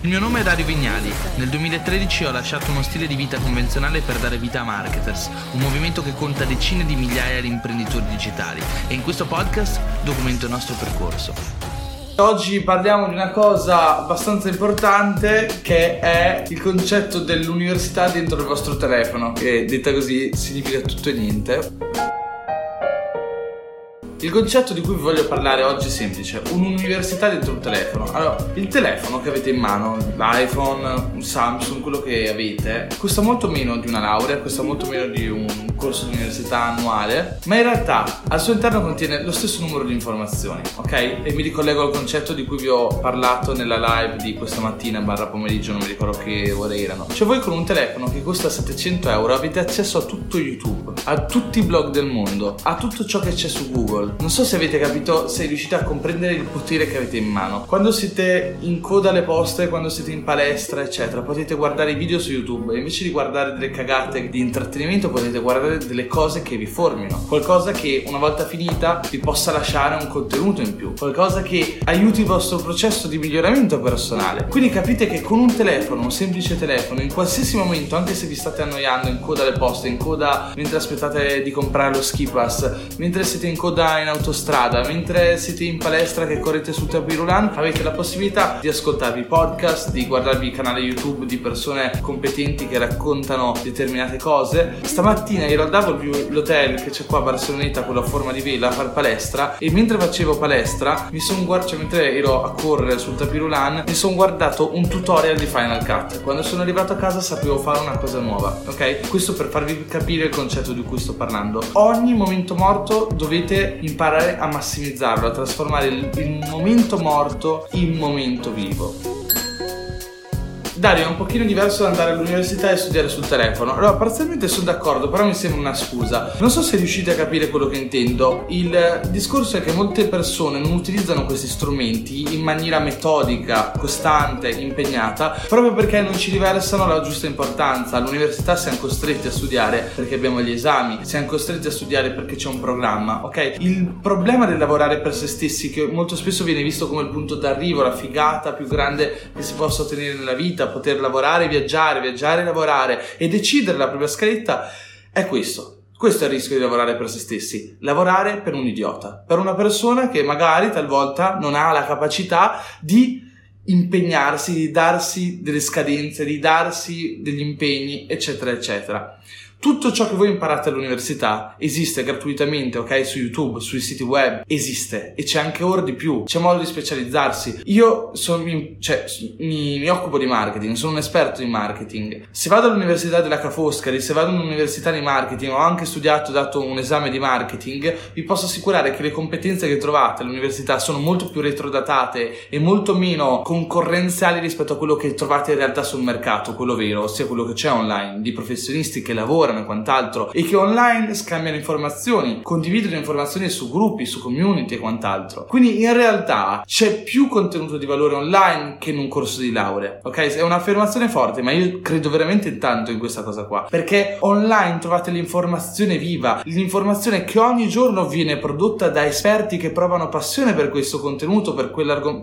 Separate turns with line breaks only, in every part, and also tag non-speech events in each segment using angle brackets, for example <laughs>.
Il mio nome è Dario Vignali. Nel 2013 ho lasciato uno stile di vita convenzionale per dare vita a Marketers, un movimento che conta decine di migliaia di imprenditori digitali e in questo podcast documento il nostro percorso. Oggi parliamo di una cosa abbastanza importante che è il concetto dell'università dentro il vostro telefono, che detta così significa tutto e niente. Il concetto di cui vi voglio parlare oggi è semplice, un'università dentro un telefono. Allora, il telefono che avete in mano, l'iPhone, un Samsung, quello che avete, costa molto meno di una laurea, costa molto meno di un corso di università annuale, ma in realtà al suo interno contiene lo stesso numero di informazioni, ok? E mi ricollego al concetto di cui vi ho parlato nella live di questa mattina barra pomeriggio, non mi ricordo che ore erano. Cioè voi con un telefono che costa 700 euro avete accesso a tutto YouTube, a tutti i blog del mondo, a tutto ciò che c'è su Google non so se avete capito, se riuscite a comprendere il potere che avete in mano. Quando siete in coda alle poste, quando siete in palestra, eccetera, potete guardare i video su YouTube e invece di guardare delle cagate di intrattenimento potete guardare delle cose che vi formino. Qualcosa che una volta finita vi possa lasciare un contenuto in più. Qualcosa che aiuti il vostro processo di miglioramento personale. Quindi capite che con un telefono, un semplice telefono, in qualsiasi momento, anche se vi state annoiando in coda alle poste, in coda mentre aspettate di comprare lo ski pass, mentre siete in coda in autostrada, mentre siete in palestra che correte sul tapirulan, avete la possibilità di ascoltarvi podcast, di guardarvi il canale YouTube di persone competenti che raccontano determinate cose. Stamattina ero al W, l'hotel che c'è qua a Barceloneta, quello a forma di vela, fare palestra e mentre facevo palestra, mi sono guardato, cioè mentre ero a correre sul tapirulan, mi sono guardato un tutorial di Final Cut. Quando sono arrivato a casa sapevo fare una cosa nuova, ok? Questo per farvi capire il concetto di cui sto parlando. Ogni momento morto dovete imparare a massimizzarlo, a trasformare il, il momento morto in momento vivo. Dario, è un pochino diverso da andare all'università e studiare sul telefono. Allora, parzialmente sono d'accordo, però mi sembra una scusa. Non so se riuscite a capire quello che intendo. Il discorso è che molte persone non utilizzano questi strumenti in maniera metodica, costante, impegnata, proprio perché non ci riversano la giusta importanza. All'università siamo costretti a studiare perché abbiamo gli esami, siamo costretti a studiare perché c'è un programma, ok? Il problema del lavorare per se stessi, che molto spesso viene visto come il punto d'arrivo, la figata più grande che si possa ottenere nella vita, poter lavorare, viaggiare, viaggiare, lavorare e decidere la propria scaletta è questo. Questo è il rischio di lavorare per se stessi, lavorare per un idiota, per una persona che magari talvolta non ha la capacità di impegnarsi, di darsi delle scadenze, di darsi degli impegni, eccetera, eccetera. Tutto ciò che voi imparate all'università esiste gratuitamente, ok? Su YouTube, sui siti web, esiste e c'è anche ora di più, c'è modo di specializzarsi. Io sono, cioè, mi, mi, occupo di marketing, sono un esperto di marketing. Se vado all'università della Ca' se vado all'università di marketing, ho anche studiato, dato un esame di marketing, vi posso assicurare che le competenze che trovate all'università sono molto più retrodatate e molto meno concorrenziali rispetto a quello che trovate in realtà sul mercato, quello vero, ossia quello che c'è online, di professionisti che lavorano lavorano e quant'altro e che online scambiano informazioni, condividono informazioni su gruppi, su community e quant'altro. Quindi in realtà c'è più contenuto di valore online che in un corso di laurea, ok? È un'affermazione forte, ma io credo veramente tanto in questa cosa qua, perché online trovate l'informazione viva, l'informazione che ogni giorno viene prodotta da esperti che provano passione per questo contenuto, per,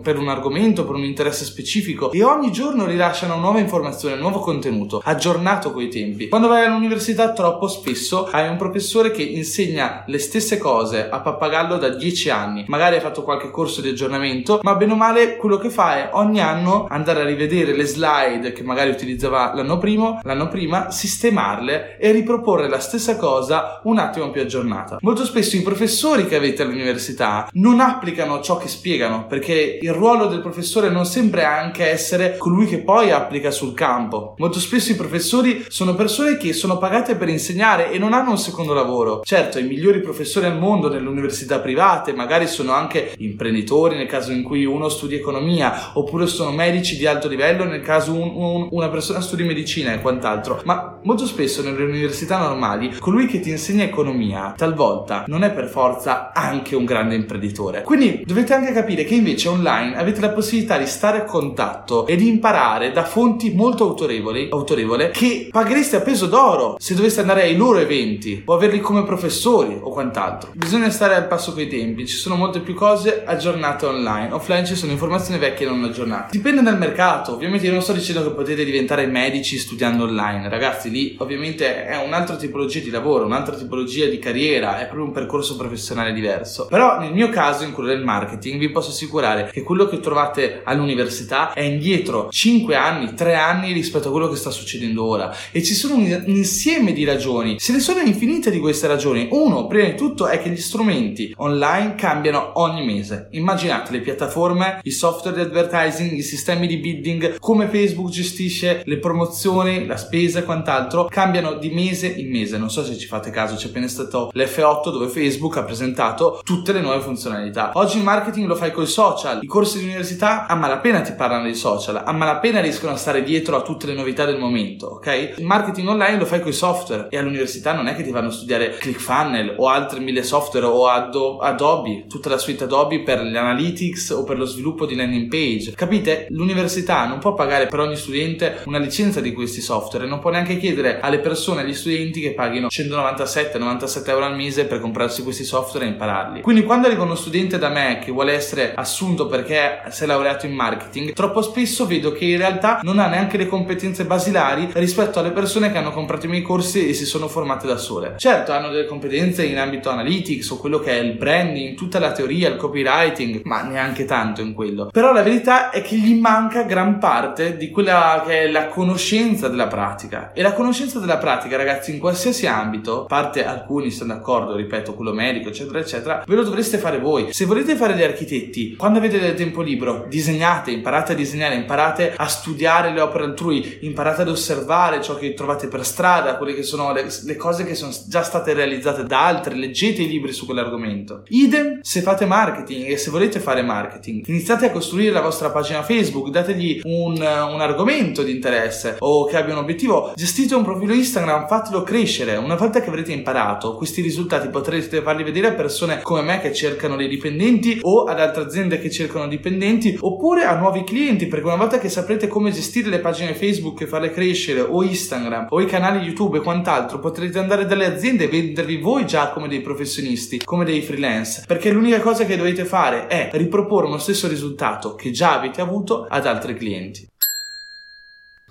per un argomento, per un interesse specifico e ogni giorno rilasciano nuova informazione, nuovo contenuto, aggiornato coi tempi. Quando vai all'università all'università troppo spesso hai un professore che insegna le stesse cose a pappagallo da 10 anni. Magari hai fatto qualche corso di aggiornamento, ma bene o male quello che fa è ogni anno andare a rivedere le slide che magari utilizzava l'anno prima, l'anno prima, sistemarle e riproporre la stessa cosa un attimo più aggiornata. Molto spesso i professori che avete all'università non applicano ciò che spiegano, perché il ruolo del professore non sempre è anche essere colui che poi applica sul campo. Molto spesso i professori sono persone che sono pagate pagate per insegnare e non hanno un secondo lavoro. Certo, i migliori professori al mondo nelle università private magari sono anche imprenditori nel caso in cui uno studia economia, oppure sono medici di alto livello nel caso un, un, una persona studi medicina e quant'altro. Ma molto spesso nelle università normali colui che ti insegna economia talvolta non è per forza anche un grande imprenditore. Quindi dovete anche capire che invece online avete la possibilità di stare a contatto e di imparare da fonti molto autorevoli, autorevole che paghereste a peso d'oro se dovreste andare ai loro eventi o averli come professori o quant'altro. Bisogna stare al passo coi tempi, ci sono molte più cose aggiornate online, offline ci sono informazioni vecchie non aggiornate. Dipende dal mercato, ovviamente io non sto dicendo che potete diventare medici studiando online, ragazzi lì ovviamente è un'altra tipologia di lavoro, un'altra tipologia di carriera, è proprio un percorso professionale diverso. Però nel mio caso, in quello del marketing, vi posso assicurare che quello che trovate all'università è indietro 5 anni, 3 anni rispetto a quello che sta succedendo ora e ci sono un insieme di ragioni, se ne sono infinite di queste ragioni. Uno, prima di tutto, è che gli strumenti online cambiano ogni mese. Immaginate le piattaforme, i software di advertising, i sistemi di bidding, come Facebook gestisce le promozioni, la spesa e quant'altro, cambiano di mese in mese. Non so se ci fate caso, c'è appena stato l'F8 dove Facebook ha presentato tutte le nuove funzionalità. Oggi il marketing lo fai con i social, i corsi di università a malapena ti parlano dei social, a malapena riescono a stare dietro a tutte le novità del momento, ok? Il marketing online lo fai con i software e all'università non è che ti vanno a studiare ClickFunnels o altri mille software o Adobe, tutta la suite Adobe per gli analytics o per lo sviluppo di landing page. Capite? L'università non può pagare per ogni studente una licenza di questi software e non può neanche chiedere alle persone, agli studenti che paghino 197-97 euro al mese per comprarsi questi software e impararli. Quindi quando arriva uno studente da me che vuole essere assunto perché si è laureato in marketing, troppo spesso vedo che in realtà non ha neanche le competenze basilari rispetto alle persone che hanno comprato i miei corsi e si sono formate da sole. Certo, hanno delle competenze in ambito analytics o quello che è il branding, tutta la teoria, il copywriting, ma neanche tanto in quello. Però la verità è che gli manca gran parte di quella che è la conoscenza della pratica. E la conoscenza della pratica, ragazzi, in qualsiasi ambito, a parte alcuni sono d'accordo, ripeto, quello medico, eccetera, eccetera, ve lo dovreste fare voi. Se volete fare gli architetti, quando avete del tempo libero, disegnate, imparate a disegnare, imparate a studiare le opere altrui, imparate ad osservare ciò che trovate per strada, quelle che sono le, le cose che sono già state realizzate da altri, leggete i libri su quell'argomento. Idem se fate marketing e se volete fare marketing, iniziate a costruire la vostra pagina Facebook, dategli un, un argomento di interesse o che abbia un obiettivo, gestite un profilo Instagram, fatelo crescere. Una volta che avrete imparato questi risultati potrete farli vedere a persone come me che cercano dei dipendenti o ad altre aziende che cercano dipendenti oppure a nuovi clienti perché una volta che saprete come gestire le pagine Facebook e farle crescere o Instagram o i canali YouTube e quant'altro potrete andare dalle aziende e vendervi voi già come dei professionisti, come dei freelance perché l'unica cosa che dovete fare è riproporre uno stesso risultato che già avete avuto ad altri clienti.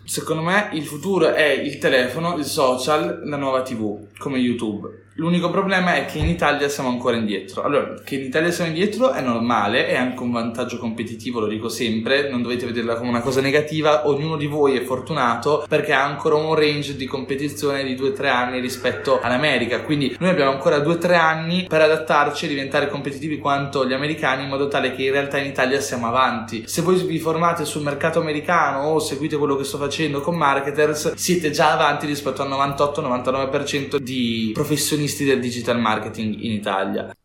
Secondo me il futuro è il telefono, il social, la nuova TV, come YouTube. L'unico problema è che in Italia siamo ancora indietro. Allora, che in Italia siamo indietro è normale, è anche un vantaggio competitivo, lo dico sempre, non dovete vederla come una cosa negativa, ognuno di voi è fortunato perché ha ancora un range di competizione di 2-3 anni rispetto all'America, quindi noi abbiamo ancora 2-3 anni per adattarci e diventare competitivi quanto gli americani in modo tale che in realtà in Italia siamo avanti. Se voi vi formate sul mercato americano o seguite quello che sto facendo con marketers, siete già avanti rispetto al 98-99% di professionisti professionisti del digital marketing in Italia.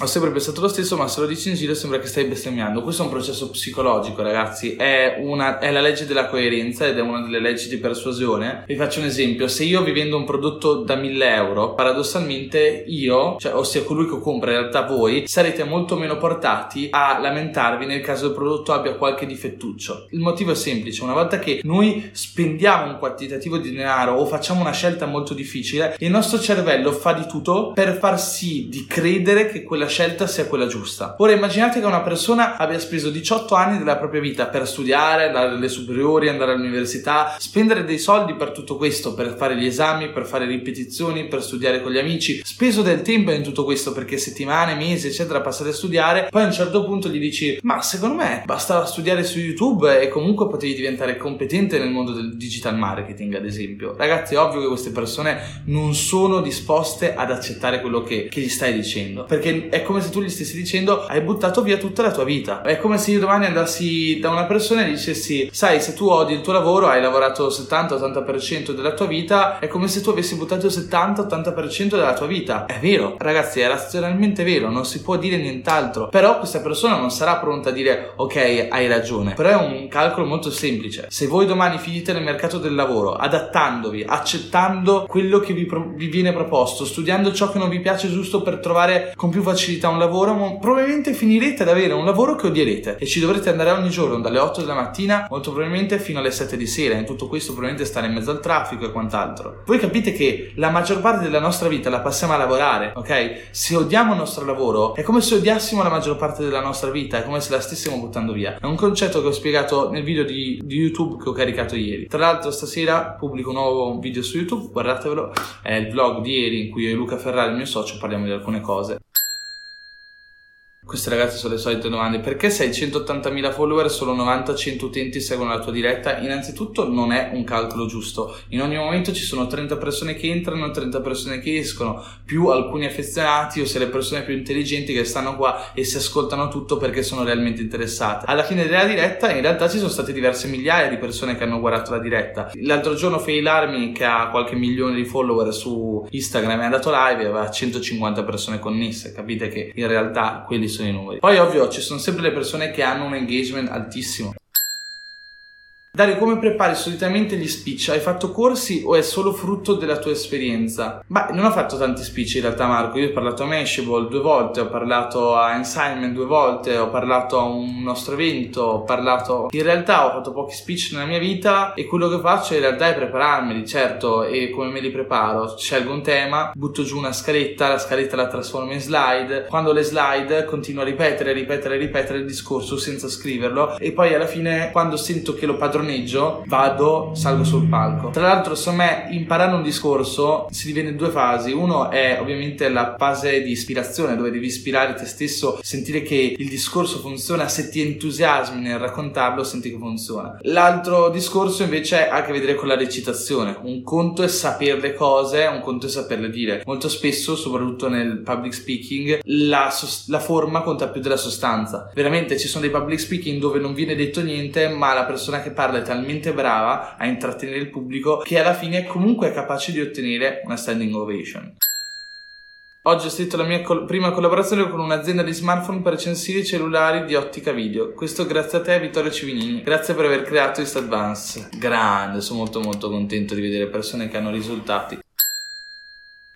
Ho sempre pensato lo stesso, ma se lo dici in giro sembra che stai bestemmiando. Questo è un processo psicologico, ragazzi. È, una, è, la legge della coerenza ed è una delle leggi di persuasione. Vi faccio un esempio: se io vi vendo un prodotto da 1000 euro, paradossalmente io, cioè ossia colui che compra, in realtà voi, sarete molto meno portati a lamentarvi nel caso il prodotto abbia qualche difettuccio. Il motivo è semplice: una volta che noi spendiamo un quantitativo di denaro o facciamo una scelta molto difficile, il nostro cervello fa di tutto per far sì di credere che quella quella scelta sia quella giusta. Ora immaginate che una persona abbia speso 18 anni della propria vita per studiare, andare alle superiori, andare all'università, spendere dei soldi per tutto questo, per fare gli esami, per fare ripetizioni, per studiare con gli amici, speso del tempo in tutto questo perché settimane, mesi, eccetera, passate a studiare, poi a un certo punto gli dici "Ma secondo me bastava studiare su YouTube e comunque potevi diventare competente nel mondo del digital marketing, ad esempio". Ragazzi, è ovvio che queste persone non sono disposte ad accettare quello che, che gli stai dicendo, perché è come se tu gli stessi dicendo hai buttato via tutta la tua vita. È come se io domani andassi da una persona e dicessi sai se tu odi il tuo lavoro hai lavorato 70-80% della tua vita è come se tu avessi buttato il 70-80% della tua vita. È vero, ragazzi, è razionalmente vero, non si può dire nient'altro. Però questa persona non sarà pronta a dire ok, hai ragione. Però è un calcolo molto semplice. Se voi domani finite nel mercato del lavoro adattandovi, accettando quello che vi, pro- vi viene proposto, studiando ciò che non vi piace giusto per trovare con più facilità facilità un lavoro, probabilmente finirete ad avere un lavoro che odierete e ci dovrete andare ogni giorno dalle 8 della mattina, molto probabilmente fino alle 7 di sera. In tutto questo probabilmente stare in mezzo al traffico e quant'altro. Voi capite che la maggior parte della nostra vita la passiamo a lavorare, ok? Se odiamo il nostro lavoro è come se odiassimo la maggior parte della nostra vita, è come se la stessimo buttando via. È un concetto che ho spiegato nel video di, di YouTube che ho caricato ieri. Tra l'altro stasera pubblico un nuovo video su YouTube, guardatevelo, è il vlog di ieri in cui io e Luca Ferrari, il mio socio, parliamo di alcune cose. Queste ragazze sono le solite domande. Perché se hai 180.000 follower solo 90-100 utenti seguono la tua diretta? Innanzitutto non è un calcolo giusto. In ogni momento ci sono 30 persone che entrano e 30 persone che escono, più alcuni affezionati o se le persone più intelligenti che stanno qua e si ascoltano tutto perché sono realmente interessate. Alla fine della diretta in realtà ci sono state diverse migliaia di persone che hanno guardato la diretta. L'altro giorno Fail Army che ha qualche milione di follower su Instagram è andato live e aveva 150 persone connesse. Capite che in realtà quelli sono i numeri. Poi ovvio ci sono sempre le persone che hanno un engagement altissimo. Dario, come prepari solitamente gli speech? Hai fatto corsi o è solo frutto della tua esperienza? Beh, non ho fatto tanti speech in realtà, Marco. Io ho parlato a Mashable due volte, ho parlato a Ensignment due volte, ho parlato a un nostro evento, ho parlato... In realtà ho fatto pochi speech nella mia vita e quello che faccio in realtà è prepararmeli, certo, e come me li preparo? Scelgo un tema, butto giù una scaletta, la scaletta la trasformo in slide. Quando le slide continuo a ripetere, ripetere, ripetere il discorso senza scriverlo e poi alla fine quando sento che lo padroneggio padroneggio, vado, salgo sul palco. Tra l'altro, secondo me, imparare un discorso si divide in due fasi. Uno è ovviamente la fase di ispirazione, dove devi ispirare te stesso, sentire che il discorso funziona, se ti entusiasmi nel raccontarlo, senti che funziona. L'altro discorso invece ha a che vedere con la recitazione. Un conto è sapere le cose, un conto è saperle dire. Molto spesso, soprattutto nel public speaking, la, la forma conta più della sostanza. Veramente ci sono dei public speaking dove non viene detto niente, ma la persona che parla è talmente brava a intrattenere il pubblico che alla fine è comunque capace di ottenere una standing ovation. Oggi ho scritto la mia col- prima collaborazione con un'azienda di smartphone per recensire i cellulari di ottica video. Questo grazie a te Vittorio Civinini. Grazie per aver creato East Advance. Grande, sono molto molto contento di vedere persone che hanno risultati.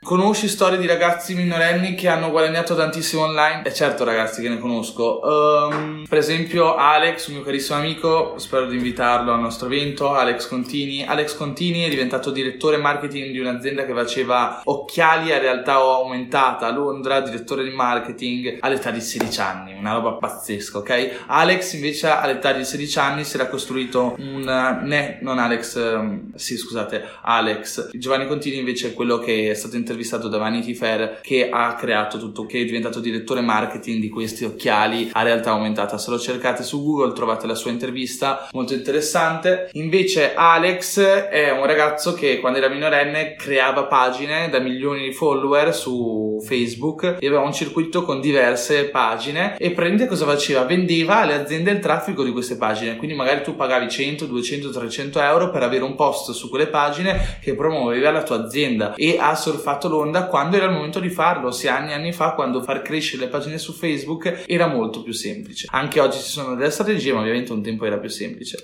Conosci storie di ragazzi minorenni che hanno guadagnato tantissimo online? E certo ragazzi che ne conosco. Um, per esempio Alex, un mio carissimo amico, spero di invitarlo al nostro evento, Alex Contini. Alex Contini è diventato direttore marketing di un'azienda che faceva occhiali a realtà aumentata a Londra, direttore di marketing all'età di 16 anni, una roba pazzesca, ok? Alex invece all'età di 16 anni si era costruito un... ne, non Alex, um, sì scusate, Alex. Giovanni Contini invece è quello che è stato intervistato intervistato da Vanity Fair che ha creato tutto, che è diventato direttore marketing di questi occhiali a realtà aumentata. Se lo cercate su Google trovate la sua intervista, molto interessante. Invece Alex è un ragazzo che quando era minorenne creava pagine da milioni di follower su Facebook e aveva un circuito con diverse pagine e prende cosa faceva? Vendeva alle aziende il traffico di queste pagine. Quindi magari tu pagavi 100, 200, 300 euro per avere un post su quelle pagine che promuoveva la tua azienda e ha surfato l'onda quando era il momento di farlo, ossia anni e anni fa quando far crescere le pagine su Facebook era molto più semplice. Anche oggi ci sono delle strategie, ma ovviamente un tempo era più semplice.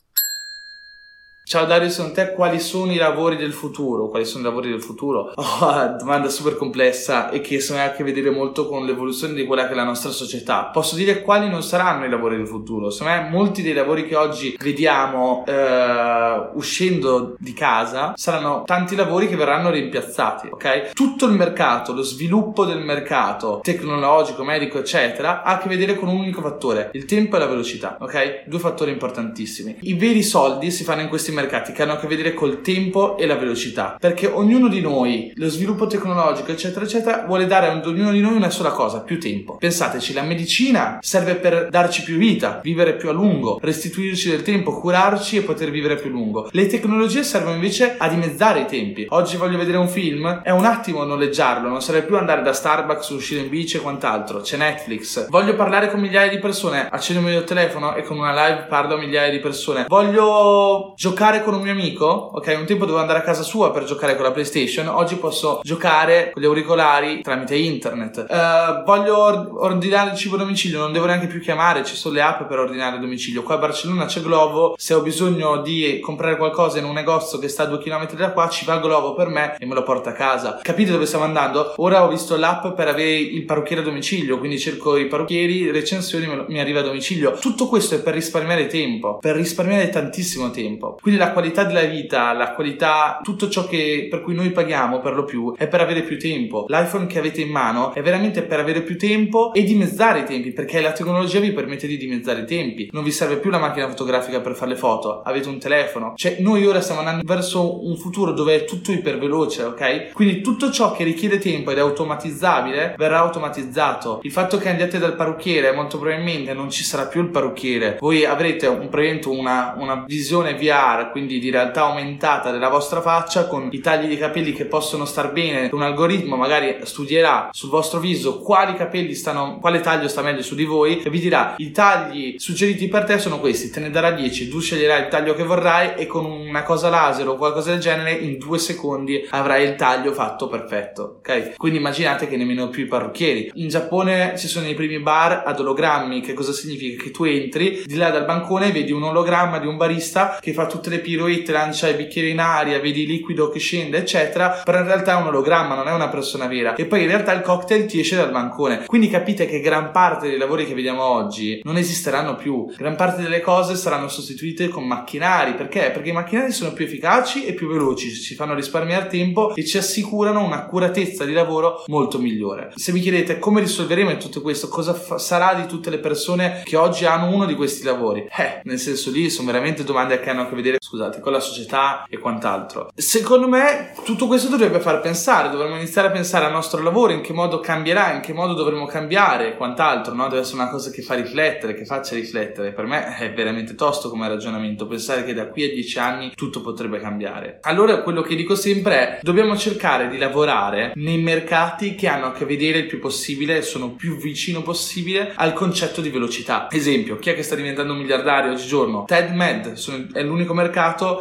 Ciao Dario, secondo te quali sono i lavori del futuro? Quali sono i lavori del futuro? <laughs> Oh, domanda super complessa e che secondo me ha a che vedere molto con l'evoluzione di quella che è la nostra società. Posso dire quali non saranno i lavori del futuro? Secondo me molti dei lavori che oggi vediamo eh, uscendo di casa saranno tanti lavori che verranno rimpiazzati, ok? Tutto il mercato, lo sviluppo del mercato tecnologico, medico, eccetera, ha a che vedere con un unico fattore, il tempo e la velocità, ok? Due fattori importantissimi. I veri soldi si fanno in questi mercati che hanno a che vedere col tempo e la velocità, perché ognuno di noi, lo sviluppo tecnologico, eccetera, eccetera, vuole dare ad ognuno di noi una sola cosa, più tempo. Pensateci, la medicina serve per darci più vita, vivere più a lungo, restituirci del tempo, curarci e poter vivere più a lungo. Le tecnologie servono invece a dimezzare i tempi. Oggi voglio vedere un film, è un attimo noleggiarlo, non serve più andare da Starbucks, uscire in bici e quant'altro. C'è Netflix. Voglio parlare con migliaia di persone, accendo il mio telefono e con una live parlo a migliaia di persone. Voglio giocare giocare con un mio amico, ok? Un tempo dovevo andare a casa sua per giocare con la PlayStation, oggi posso giocare con gli auricolari tramite internet. Uh, voglio ordinare il cibo a domicilio, non devo neanche più chiamare, ci sono le app per ordinare a domicilio. Qua a Barcellona c'è Glovo, se ho bisogno di comprare qualcosa in un negozio che sta a due chilometri da qua, ci va Glovo per me e me lo porta a casa. Capite dove stiamo andando? Ora ho visto l'app per avere il parrucchiere a domicilio, quindi cerco i parrucchieri, recensioni, mi arriva a domicilio. Tutto questo è per risparmiare tempo, per risparmiare tantissimo tempo. Quindi la qualità della vita, la qualità, tutto ciò che, per cui noi paghiamo per lo più è per avere più tempo. L'iPhone che avete in mano è veramente per avere più tempo e dimezzare i tempi, perché la tecnologia vi permette di dimezzare i tempi. Non vi serve più la macchina fotografica per fare le foto, avete un telefono. Cioè, noi ora stiamo andando verso un futuro dove è tutto iperveloce, ok? Quindi tutto ciò che richiede tempo ed è automatizzabile verrà automatizzato. Il fatto che andiate dal parrucchiere molto probabilmente non ci sarà più il parrucchiere. Voi avrete un, una, una visione VR, quindi di realtà aumentata della vostra faccia con i tagli di capelli che possono star bene. Un algoritmo magari studierà sul vostro viso quali capelli stanno, quale taglio sta meglio su di voi e vi dirà i tagli suggeriti per te sono questi, te ne darà 10, tu sceglierai il taglio che vorrai e con una cosa laser o qualcosa del genere in due secondi avrai il taglio fatto perfetto, ok? Quindi immaginate che nemmeno più i parrucchieri. In Giappone ci sono i primi bar ad ologrammi, che cosa significa? Che tu entri di là dal bancone e vedi un ologramma di un barista che fa tutte le piroette, lancia i bicchieri in aria, vedi il liquido che scende, eccetera, però in realtà è un ologramma, non è una persona vera. E poi in realtà il cocktail ti esce dal bancone. Quindi capite che gran parte dei lavori che vediamo oggi non esisteranno più. Gran parte delle cose saranno sostituite con macchinari. Perché? Perché i macchinari sono più efficaci e più veloci, ci fanno risparmiare tempo e ci assicurano un'accuratezza di lavoro molto migliore. Se mi chiedete come risolveremo tutto questo, cosa fa- sarà di tutte le persone che oggi hanno uno di questi lavori? Eh, nel senso lì sono veramente domande che hanno a che vedere, scusate, con la società e quant'altro. Secondo me tutto questo dovrebbe far pensare, dovremmo iniziare a pensare al nostro lavoro, in che modo cambierà, in che modo dovremo cambiare e quant'altro, no? Deve essere una cosa che fa riflettere, che faccia riflettere. Per me è veramente tosto come ragionamento pensare che da qui a dieci anni tutto potrebbe cambiare. Allora quello che dico sempre è dobbiamo cercare di lavorare nei mercati che hanno a che vedere il più possibile, sono più vicino possibile al concetto di velocità. Esempio, chi è che sta diventando miliardario oggigiorno? TEDMed è l'unico mercato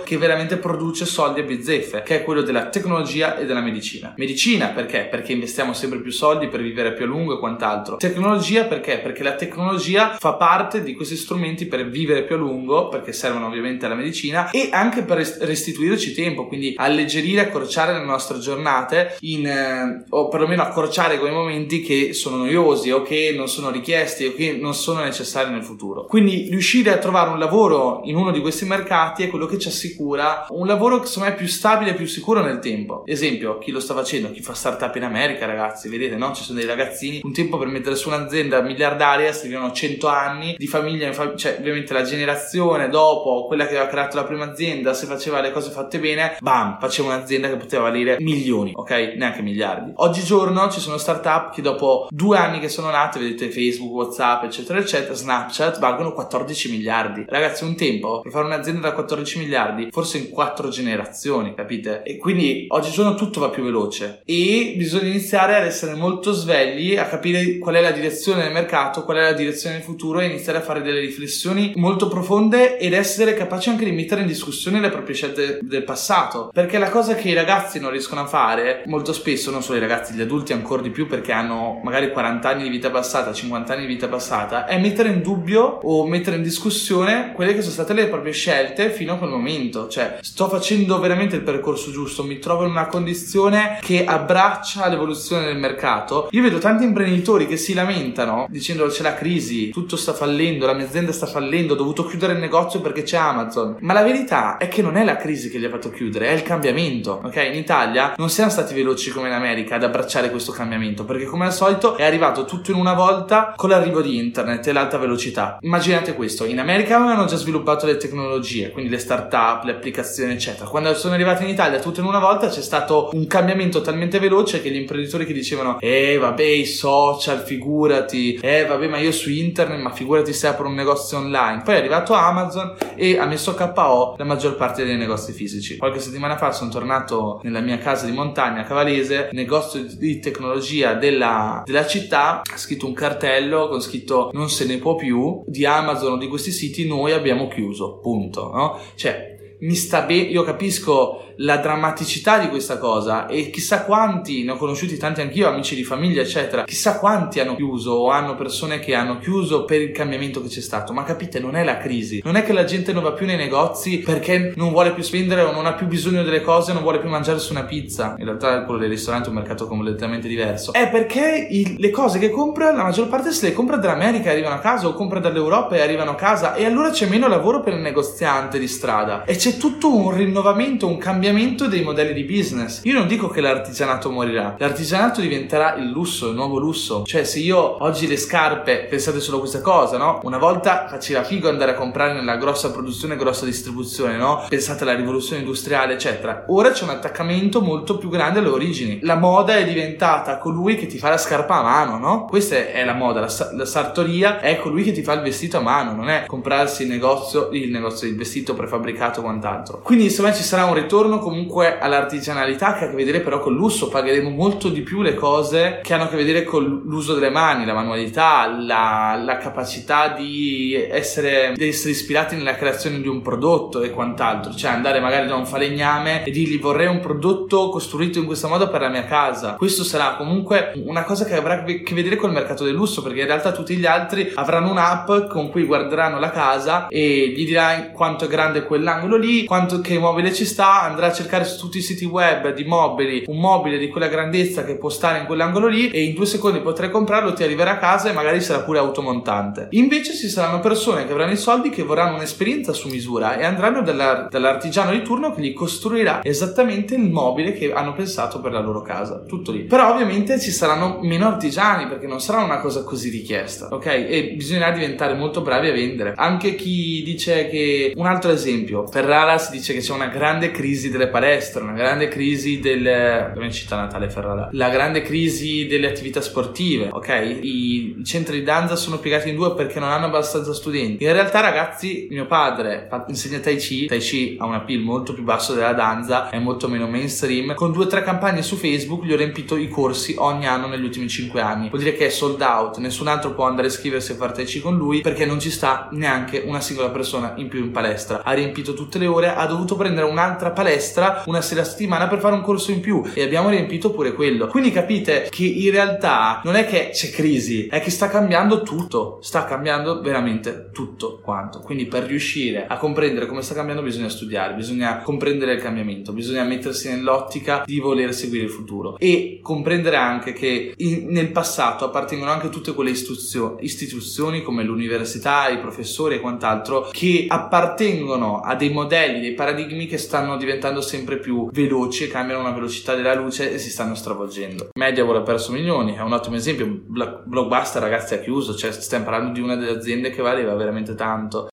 che veramente produce soldi a bizzeffe, che è quello della tecnologia e della medicina. Medicina perché? Perché investiamo sempre più soldi per vivere più a lungo e quant'altro. Tecnologia perché? Perché la tecnologia fa parte di questi strumenti per vivere più a lungo, perché servono ovviamente alla medicina e anche per restituirci tempo, quindi alleggerire, accorciare le nostre giornate in, eh, o perlomeno accorciare quei momenti che sono noiosi o che non sono richiesti o che non sono necessari nel futuro. Quindi riuscire a trovare un lavoro in uno di questi mercati è quello che ci assicura un lavoro che secondo me è più stabile e più sicuro nel tempo. Esempio, chi lo sta facendo? Chi fa startup in America, ragazzi, vedete, no? Ci sono dei ragazzini, un tempo per mettere su un'azienda miliardaria servivano 100 anni di famiglia, cioè ovviamente la generazione dopo, quella che aveva creato la prima azienda, se faceva le cose fatte bene, bam, faceva un'azienda che poteva valere milioni, ok? Neanche miliardi. Oggigiorno ci sono startup che dopo due anni che sono nate, vedete Facebook, Whatsapp, eccetera, eccetera, Snapchat, valgono 14 miliardi. Ragazzi, un tempo per fare un'azienda da 14 miliardi, forse in quattro generazioni, capite? E quindi oggigiorno tutto va più veloce e bisogna iniziare ad essere molto svegli, a capire qual è la direzione del mercato, qual è la direzione del futuro e iniziare a fare delle riflessioni molto profonde ed essere capaci anche di mettere in discussione le proprie scelte del passato. Perché la cosa che i ragazzi non riescono a fare, molto spesso, non solo i ragazzi, gli adulti ancora di più perché hanno magari 40 anni di vita passata, 50 anni di vita passata, è mettere in dubbio o mettere in discussione quelle che sono state le proprie scelte fino a quel momento. Cioè, sto facendo veramente il percorso giusto, mi trovo in una condizione che abbraccia l'evoluzione del mercato. Io vedo tanti imprenditori che si lamentano dicendo c'è la crisi, tutto sta fallendo, la mia azienda sta fallendo, ho dovuto chiudere il negozio perché c'è Amazon. Ma la verità è che non è la crisi che gli ha fatto chiudere, è il cambiamento. Ok? In Italia non siamo stati veloci come in America ad abbracciare questo cambiamento perché come al solito è arrivato tutto in una volta con l'arrivo di internet e l'alta velocità. Immaginate questo, in America avevano già sviluppato le tecnologie, quindi le start-up, le applicazioni eccetera. Quando sono arrivati in Italia tutto in una volta c'è stato un cambiamento talmente veloce che gli imprenditori che dicevano eh vabbè i social figurati, eh vabbè ma io su internet ma figurati se apro un negozio online. Poi è arrivato Amazon e ha messo KO la maggior parte dei negozi fisici. Qualche settimana fa sono tornato nella mia casa di montagna cavalese, negozio di tecnologia della, della città, ha scritto un cartello con scritto non se ne può più di Amazon o di questi siti noi abbiamo chiuso, punto, no? Cioè mi sta bene, io capisco la drammaticità di questa cosa e chissà quanti, ne ho conosciuti tanti anch'io, amici di famiglia, eccetera, chissà quanti hanno chiuso o hanno persone che hanno chiuso per il cambiamento che c'è stato, ma capite, non è la crisi, non è che la gente non va più nei negozi perché non vuole più spendere o non ha più bisogno delle cose, non vuole più mangiare su una pizza, in realtà quello dei ristoranti è un mercato completamente diverso, è perché il, le cose che compra, la maggior parte se le compra dall'America e arrivano a casa o compra dall'Europa e arrivano a casa e allora c'è meno lavoro per il negoziante di strada. E c'è tutto un rinnovamento, un cambiamento dei modelli di business. Io non dico che l'artigianato morirà, l'artigianato diventerà il lusso, il nuovo lusso. Cioè, se io oggi le scarpe, pensate solo a questa cosa, no? Una volta faceva figo andare a comprare nella grossa produzione, grossa distribuzione, no? Pensate alla rivoluzione industriale, eccetera. Ora c'è un attaccamento molto più grande alle origini. La moda è diventata colui che ti fa la scarpa a mano, no? Questa è la moda, la, la sartoria è colui che ti fa il vestito a mano, non è comprarsi il negozio, il negozio, il vestito prefabbricato o quant'altro. Quindi insomma ci sarà un ritorno comunque all'artigianalità che ha a che vedere però con il lusso, pagheremo molto di più le cose che hanno a che vedere con l'uso delle mani, la manualità, la, la capacità di essere, di essere ispirati nella creazione di un prodotto e quant'altro, cioè andare magari da un falegname e dirgli vorrei un prodotto costruito in questo modo per la mia casa. Questo sarà comunque una cosa che avrà a che vedere col mercato del lusso perché in realtà tutti gli altri avranno un'app con cui guarderanno la casa e gli dirà quanto è grande quell'angolo lì, quanto che mobile ci sta, andrà a cercare su tutti i siti web di mobili un mobile di quella grandezza che può stare in quell'angolo lì e in due secondi potrai comprarlo, ti arriverà a casa e magari sarà pure automontante. Invece ci saranno persone che avranno i soldi che vorranno un'esperienza su misura e andranno dalla, dall'artigiano di turno che gli costruirà esattamente il mobile che hanno pensato per la loro casa. Tutto lì. Però ovviamente ci saranno meno artigiani perché non sarà una cosa così richiesta, ok? E bisognerà diventare molto bravi a vendere. Anche chi dice che un altro esempio, Ferrara si dice che c'è una grande crisi delle palestre, una grande crisi del come città natale Ferrara, la grande crisi delle attività sportive, ok? I, centri di danza sono piegati in due perché non hanno abbastanza studenti. In realtà, ragazzi, mio padre insegna Tai Chi, Tai Chi ha un appeal molto più basso della danza, è molto meno mainstream. Con due o tre campagne su Facebook gli ho riempito i corsi ogni anno negli ultimi cinque anni. Vuol dire che è sold out, nessun altro può andare a iscriversi a fare Tai Chi con lui perché non ci sta neanche una singola persona in più in palestra. Ha riempito tutte le ore, ha dovuto prendere un'altra palestra una sera a settimana per fare un corso in più e abbiamo riempito pure quello. Quindi capite che in realtà non è che c'è crisi, è che sta cambiando tutto, sta cambiando veramente tutto quanto. Quindi per riuscire a comprendere come sta cambiando bisogna studiare, bisogna comprendere il cambiamento, bisogna mettersi nell'ottica di voler seguire il futuro e comprendere anche che in, nel passato appartengono anche tutte quelle istituzio- istituzioni come l'università, i professori e quant'altro che appartengono a dei modelli, dei paradigmi che stanno diventando sempre più veloci cambiano una velocità della luce e si stanno stravolgendo. Mediavol ha perso milioni, è un ottimo esempio. Blockbuster, ragazzi, ha chiuso, cioè stiamo parlando di una delle aziende che valeva veramente tanto.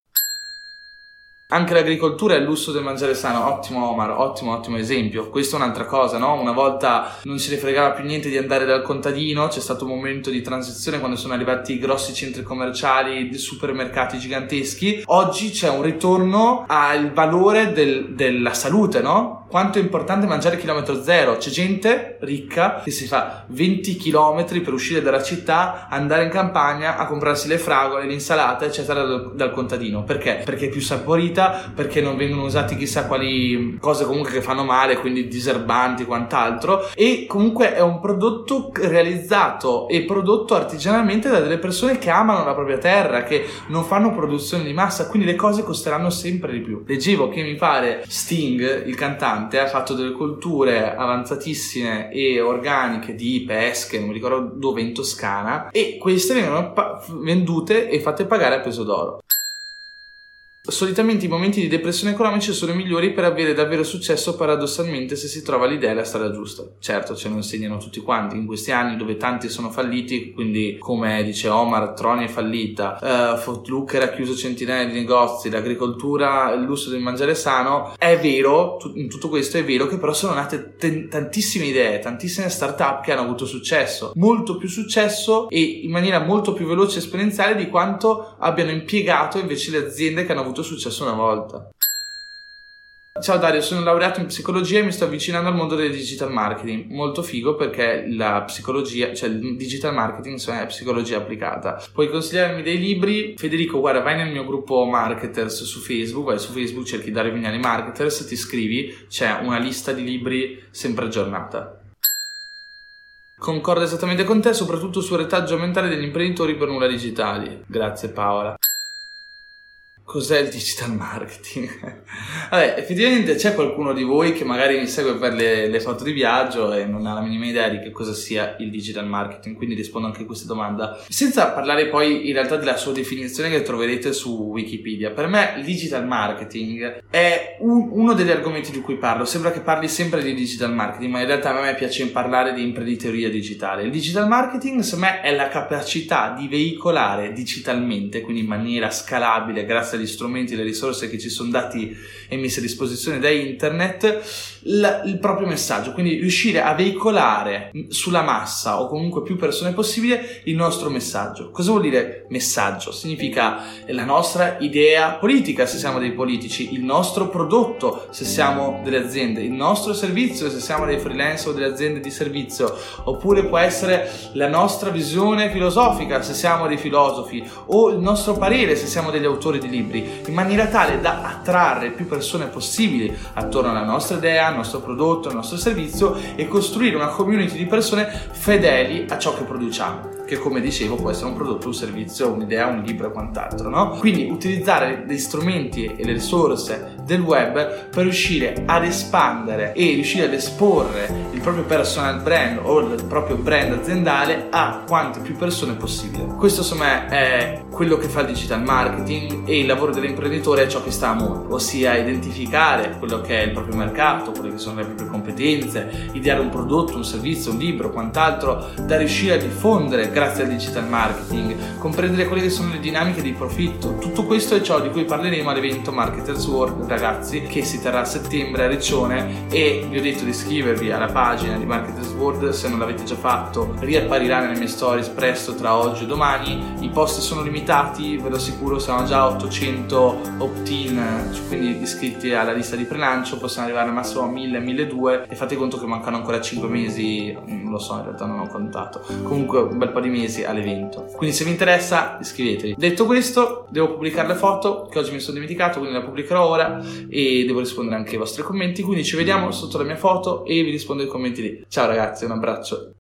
Anche l'agricoltura e il lusso del mangiare sano, ottimo Omar, ottimo ottimo esempio. Questa è un'altra cosa, no? Una volta non se ne fregava più niente di andare dal contadino, c'è stato un momento di transizione quando sono arrivati i grossi centri commerciali, i supermercati giganteschi. Oggi c'è un ritorno al valore del, della salute, no? quanto è importante mangiare chilometro zero. C'è gente ricca che si fa 20 km per uscire dalla città, andare in campagna a comprarsi le fragole, l'insalata, eccetera, dal, dal contadino. Perché? Perché è più saporita, perché non vengono usati chissà quali cose comunque che fanno male, quindi diserbanti, quant'altro. E comunque è un prodotto realizzato e prodotto artigianalmente da delle persone che amano la propria terra, che non fanno produzione di massa, quindi le cose costeranno sempre di più. Leggevo che mi pare Sting, il cantante, ha fatto delle colture avanzatissime e organiche di pesche, non mi ricordo dove, in Toscana, e queste vengono pa- vendute e fatte pagare a peso d'oro. Solitamente i momenti di depressione economica sono i migliori per avere davvero successo paradossalmente se si trova l'idea e la strada giusta. Certo, ce lo insegnano tutti quanti in questi anni dove tanti sono falliti, quindi come dice Omar, Troni è fallita, uh, Footlooker ha chiuso centinaia di negozi, l'agricoltura, il lusso del mangiare sano. È vero, in tutto questo è vero che però sono nate t- tantissime idee, tantissime start-up che hanno avuto successo, molto più successo e in maniera molto più veloce e esponenziale di quanto abbiano impiegato invece le aziende che hanno avuto avuto successo una volta. Ciao Dario, sono laureato in psicologia e mi sto avvicinando al mondo del digital marketing. Molto figo perché la psicologia, cioè il digital marketing è psicologia applicata. Puoi consigliarmi dei libri? Federico, guarda, vai nel mio gruppo marketers su Facebook, vai su Facebook, cerchi Dario Vignali Marketers, ti iscrivi, c'è una lista di libri sempre aggiornata. Concordo esattamente con te, soprattutto sul retaggio mentale degli imprenditori per nulla digitali. Grazie Paola. Cos'è il digital marketing? <laughs> Vabbè, effettivamente c'è qualcuno di voi che magari mi segue per le, le, foto di viaggio e non ha la minima idea di che cosa sia il digital marketing, quindi rispondo anche a questa domanda. Senza parlare poi in realtà della sua definizione che troverete su Wikipedia. Per me il digital marketing è un, uno degli argomenti di cui parlo. Sembra che parli sempre di digital marketing, ma in realtà a me piace parlare di imprenditoria digitale. Il digital marketing, secondo me, è la capacità di veicolare digitalmente, quindi in maniera scalabile, grazie gli strumenti, le risorse che ci sono dati e messe a disposizione da internet, il, il proprio messaggio, quindi riuscire a veicolare sulla massa o comunque più persone possibile il nostro messaggio. Cosa vuol dire messaggio? Significa la nostra idea politica se siamo dei politici, il nostro prodotto se siamo delle aziende, il nostro servizio se siamo dei freelance o delle aziende di servizio, oppure può essere la nostra visione filosofica se siamo dei filosofi o il nostro parere se siamo degli autori di libri libri, in maniera tale da attrarre più persone possibili attorno alla nostra idea, al nostro prodotto, al nostro servizio e costruire una community di persone fedeli a ciò che produciamo che come dicevo può essere un prodotto, un servizio, un'idea, un libro e quant'altro, no? Quindi utilizzare gli strumenti e le risorse del web per riuscire ad espandere e riuscire ad esporre il proprio personal brand o il proprio brand aziendale a quante più persone possibile. Questo me è quello che fa il digital marketing e il lavoro dell'imprenditore è ciò che sta a monte, ossia identificare quello che è il proprio mercato, quelle che sono le proprie competenze, ideare un prodotto, un servizio, un libro, quant'altro da riuscire a diffondere grazie al digital marketing, comprendere quelle che sono le dinamiche di profitto. Tutto questo è ciò di cui parleremo all'evento Marketers World, ragazzi, che si terrà a settembre a Riccione e vi ho detto di iscrivervi alla pagina di Marketers World se non l'avete già fatto, riapparirà nelle mie stories presto tra oggi e domani. I posti sono limitati, ve lo assicuro, siamo già 800 opt-in, quindi iscritti alla lista di prelancio, possiamo arrivare al massimo a 1000, 1200 e fate conto che mancano ancora 5 mesi, non lo so, in realtà non ho contato. Comunque un bel po' di mesi all'evento. Quindi se vi interessa iscrivetevi. Detto questo, devo pubblicare le foto che oggi mi sono dimenticato, quindi la pubblicherò ora e devo rispondere anche ai vostri commenti. Quindi ci vediamo sotto la mia foto e vi rispondo ai commenti lì. Ciao ragazzi, un abbraccio.